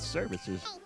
services.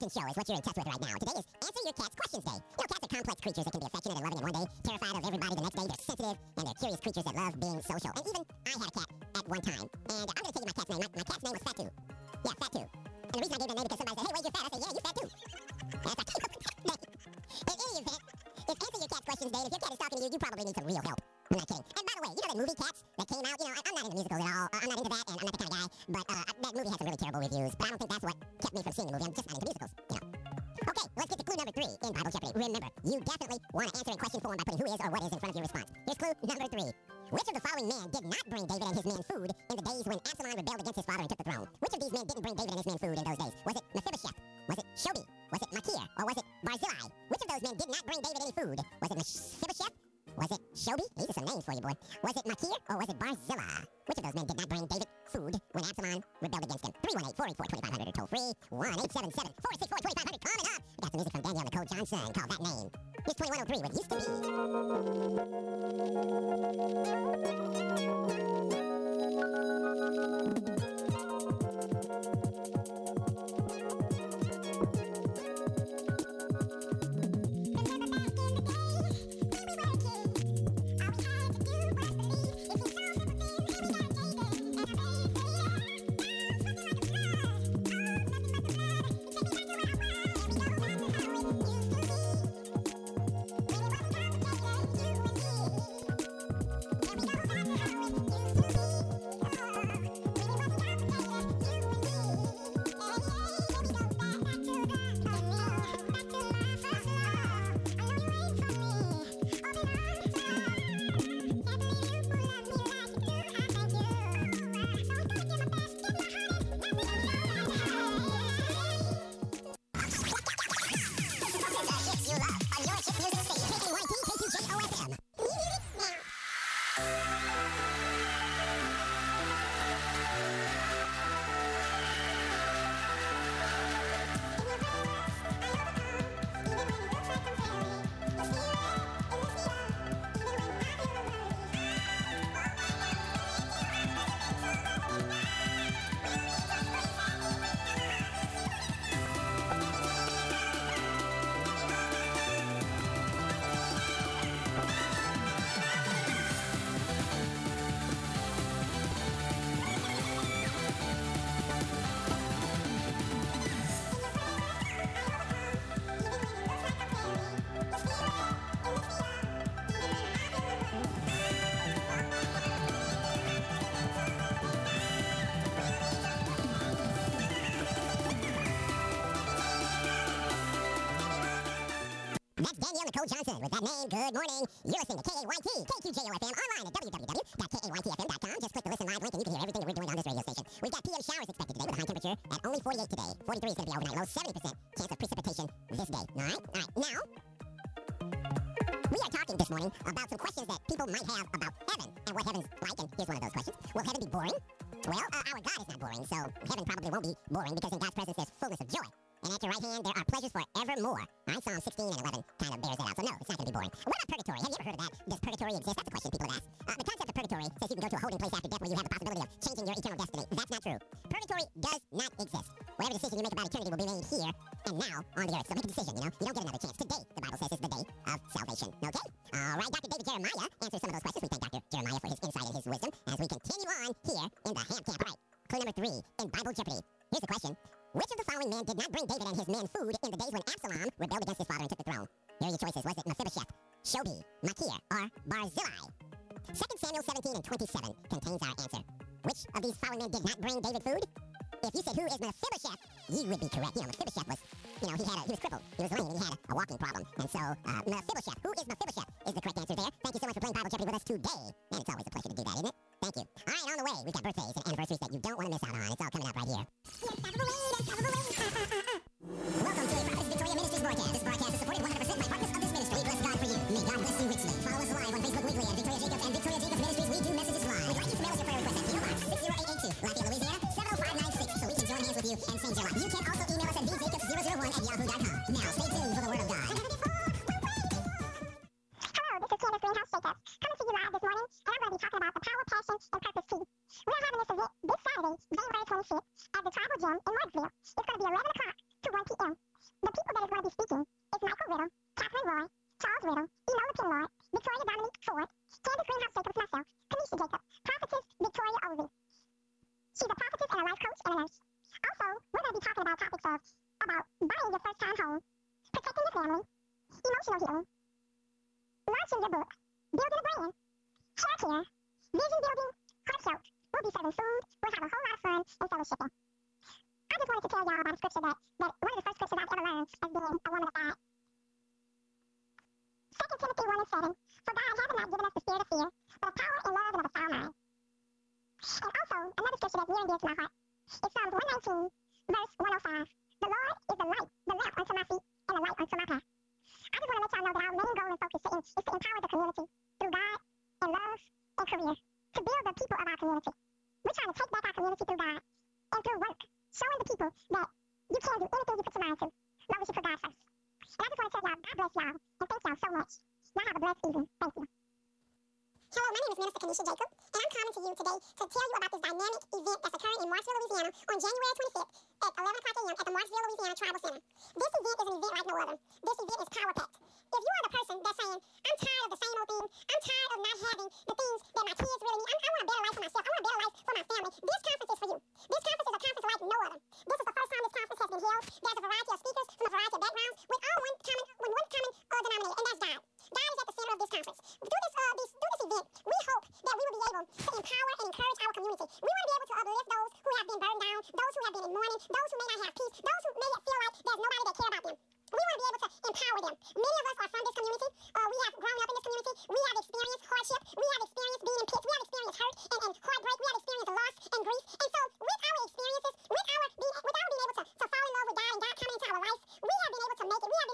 The Show is what you're in touch with right now. Today is Answer Your Cat's Questions Day. You know, cats are complex creatures that can be affectionate and loving in one day, terrified of everybody the next day. They're sensitive, and they're curious creatures that love being social. And even I had a cat at one time. And I'm going to tell you my cat's name. My, my cat's name was Fatu. Yeah, Fatu. And the reason I gave it a name because somebody said, hey, Wade, you're fat. I said, yeah, you fat too. In any event, it's Answer Your Cat's Questions Day. If your cat is talking to you, you probably need some real help. I'm not kidding. And by the way, you know that movie Cats that came out? You know, I, I'm not into musicals at all. Uh, I'm not into that, and I'm not the kind of guy. But uh, that movie has some really terrible reviews. But I don't think that's what kept me from seeing the movie. I'm just not you definitely want to answer in question form by putting who is or what is in front of your response. Here's clue number three. Which of the following men did not bring David and his men food in the days when Absalom rebelled against his father and took the throne? Which of these men didn't bring David and his men food in those days? Was it Mephibosheth? Was it Shobi? Was it Machir? Or was it Barzillai? Which of those men did not bring David any food? Was it Mephibosheth? Was it Shobi? These are some names for you, boy. Was it Machir or was it Barzillai? Which of those men did not bring David food when Absalom rebelled against him? 318-484-2500 or toll free. 1-877-464-2500. Call it up. Got some music from Danielle Nicole Johnson called That Name. Here's 2103 with Used to Be. That name, good morning. You're listening to KAYT, KQJOFM, online at www.kaytfm.com. Just click the listen live link and you can hear everything that we're doing on this radio station. We've got PM showers expected today with a high temperature at only 48 today. 43 is going to be overnight low, 70% chance of precipitation this day. All right? All right. Now, we are talking this morning about some questions that people might have about heaven and what heaven's like. And here's one of those questions. Will heaven be boring? Well, uh, our God is not boring, so heaven probably won't be boring because in God's presence there's fullness of joy. And at your right hand, there are pleasures for evermore. All right, Psalm 16 and 11 kind of bears that out. So no, it's not going to be boring. What about purgatory? Have you ever heard of that? Does purgatory exist? That's the question people have asked. Uh, the concept of purgatory says you can go to a holding place after death where you have the possibility of changing your eternal destiny. That's not true. Purgatory does not exist. Whatever decision you make about eternity will be made here and now on the earth. So make a decision, you know? You don't get another chance. Today, the Bible says, is the day of salvation. Okay? All right, Dr. David Jeremiah answers some of those questions. We thank Dr. Jeremiah for his insight and his wisdom as we continue on here in the Ham Camp. All right, clue number three in Bible Jeopardy. Here's the question. Which of the following men did not bring David and his men food in the days when Absalom rebelled against his father and took the throne? Here are your choices. Was it Mephibosheth, Shobi, Machir, or Barzillai? 2 Samuel 17 and 27 contains our answer. Which of these following men did not bring David food? If you said who is Mephibosheth, you would be correct. You know, Mephibosheth was, you know, he had a, he was crippled. He was lame and he had a, walking problem. And so, uh, Mephibosheth, who is Mephibosheth, is the correct answer there. Thank you so much for playing Bible Jeopardy with us today. And it's always a pleasure to do that, isn't it? Thank you. All right, on the way, we've got birthdays emotional healing, launching your book, building a brand, hair care, vision building, heart health. We'll be serving food. We'll have a whole lot of fun and fellowshipping. I just wanted to tell y'all about a scripture that, that one of the first scriptures I've ever learned as being a woman of God. 2 Timothy 1 and 7. For God hath not given us the spirit of fear, but of power and love and of a sound mind. And also, another scripture that's near and dear to my heart is Psalms 119, verse 105. The Lord is the light, the lamp unto 11 at the Marksville, Louisiana Tribal Center. This event is an event like no other. This event is power packed. If you are the person that's saying, I'm tired of the same old thing, I'm tired of not having the things that my kids really need, I'm, I want a better life for myself, I want a better life for my family, this conference is for you. This conference is a conference like no other. This is the first time this conference has been held. There's a variety of speakers from a variety of backgrounds with all one common, with one common uh, denominator, and that's God. God is at the center of this conference. Through this, uh, this, through this event, we hope that we will be able to empower and encourage our community. We want to be able to uplift those who have been burned down, those who have been in mourning, those who may not have peace, those who may feel like there's nobody that care about them. We want to be able to empower them. Many of us are from this community. Uh, we have grown up in this community. We have experienced hardship. We have experienced being in pits. We have experienced hurt and, and heartbreak. We have experienced loss and grief. And so, with our experiences, with our being, with being able to, to fall in love with God and God coming into our life, we have been able to make it. We have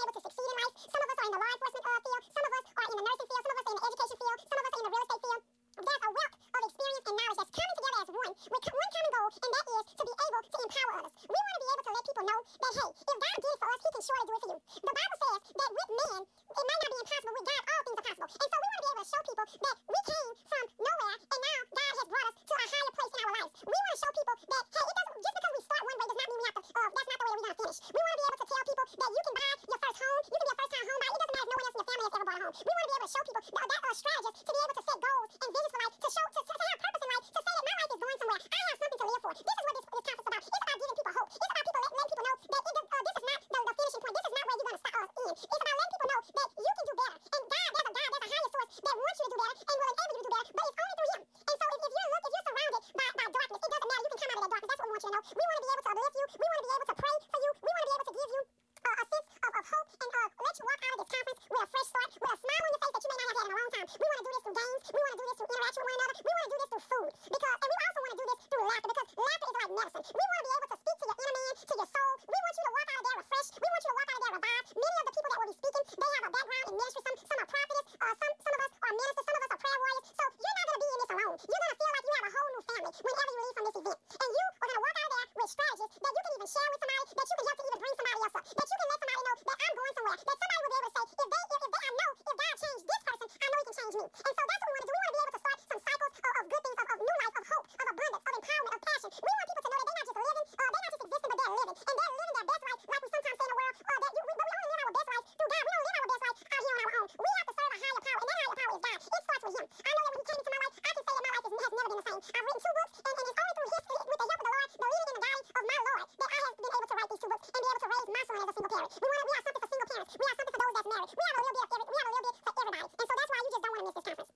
We have a little bit of every, we have a little bit for everybody. And so that's why you just don't want to miss this conference.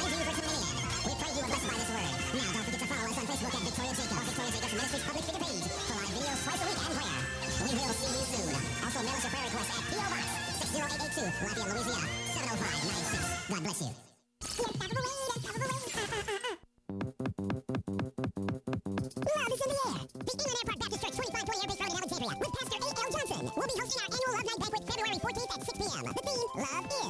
Thank you for tuning. We you this. Now don't forget to follow us at Public live videos twice a week and prayer. We will see you soon. Also mail us your prayer request at P.O. Box 60882, Lafayette, Louisiana 70596. God bless you. We'll be hosting our annual Love Night banquet February 14th at 6 p.m. The theme, Love is.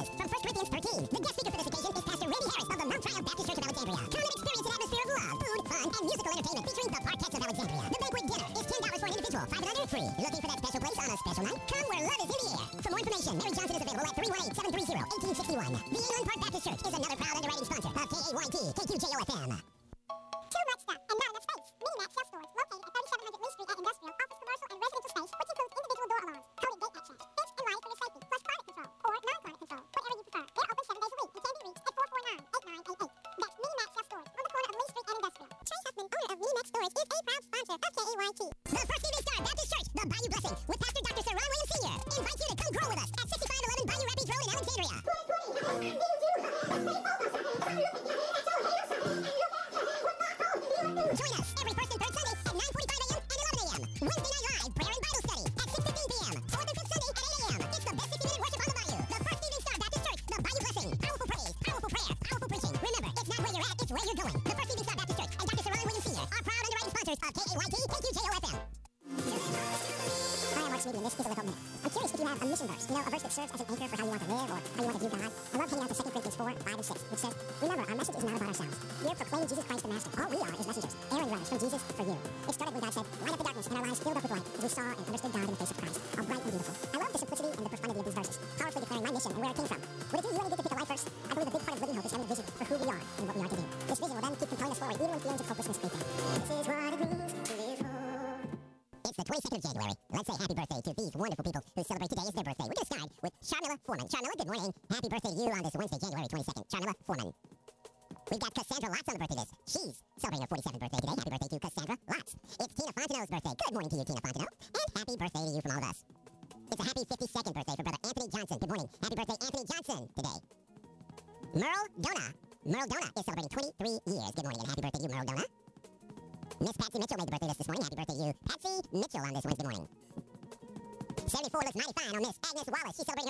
serves as an anchor for how you want to live or how you want to view God. I love hanging out to 2 Corinthians 4, 5, and 6, which says, Remember, our message is not about ourselves. We are proclaiming Jesus Christ the Master. All we are is messengers, errand runners from Jesus for you. It started when God said, Light up the darkness, and our lives filled up with light, as we saw and understood God in the face of Christ. Foreman. Charnella, good morning. Happy birthday to you on this Wednesday, January 22nd. Charnella Foreman. We've got Cassandra Lots on the birthday list. She's celebrating her 47th birthday today. Happy birthday to Cassandra Lots. It's Tina Fontenot's birthday. Good morning to you, Tina Fontenot. And happy birthday to you from all of us. It's a happy 52nd birthday for brother Anthony Johnson. Good morning. Happy birthday, Anthony Johnson, today. Merle Dona. Merle Dona is celebrating 23 years. Good morning and happy birthday to you, Merle Dona. Miss Patsy Mitchell made the birthday list this morning. Happy birthday to you, Patsy Mitchell, on this Wednesday morning. 74 looks mighty fine on Miss Agnes Wallace. She's celebrating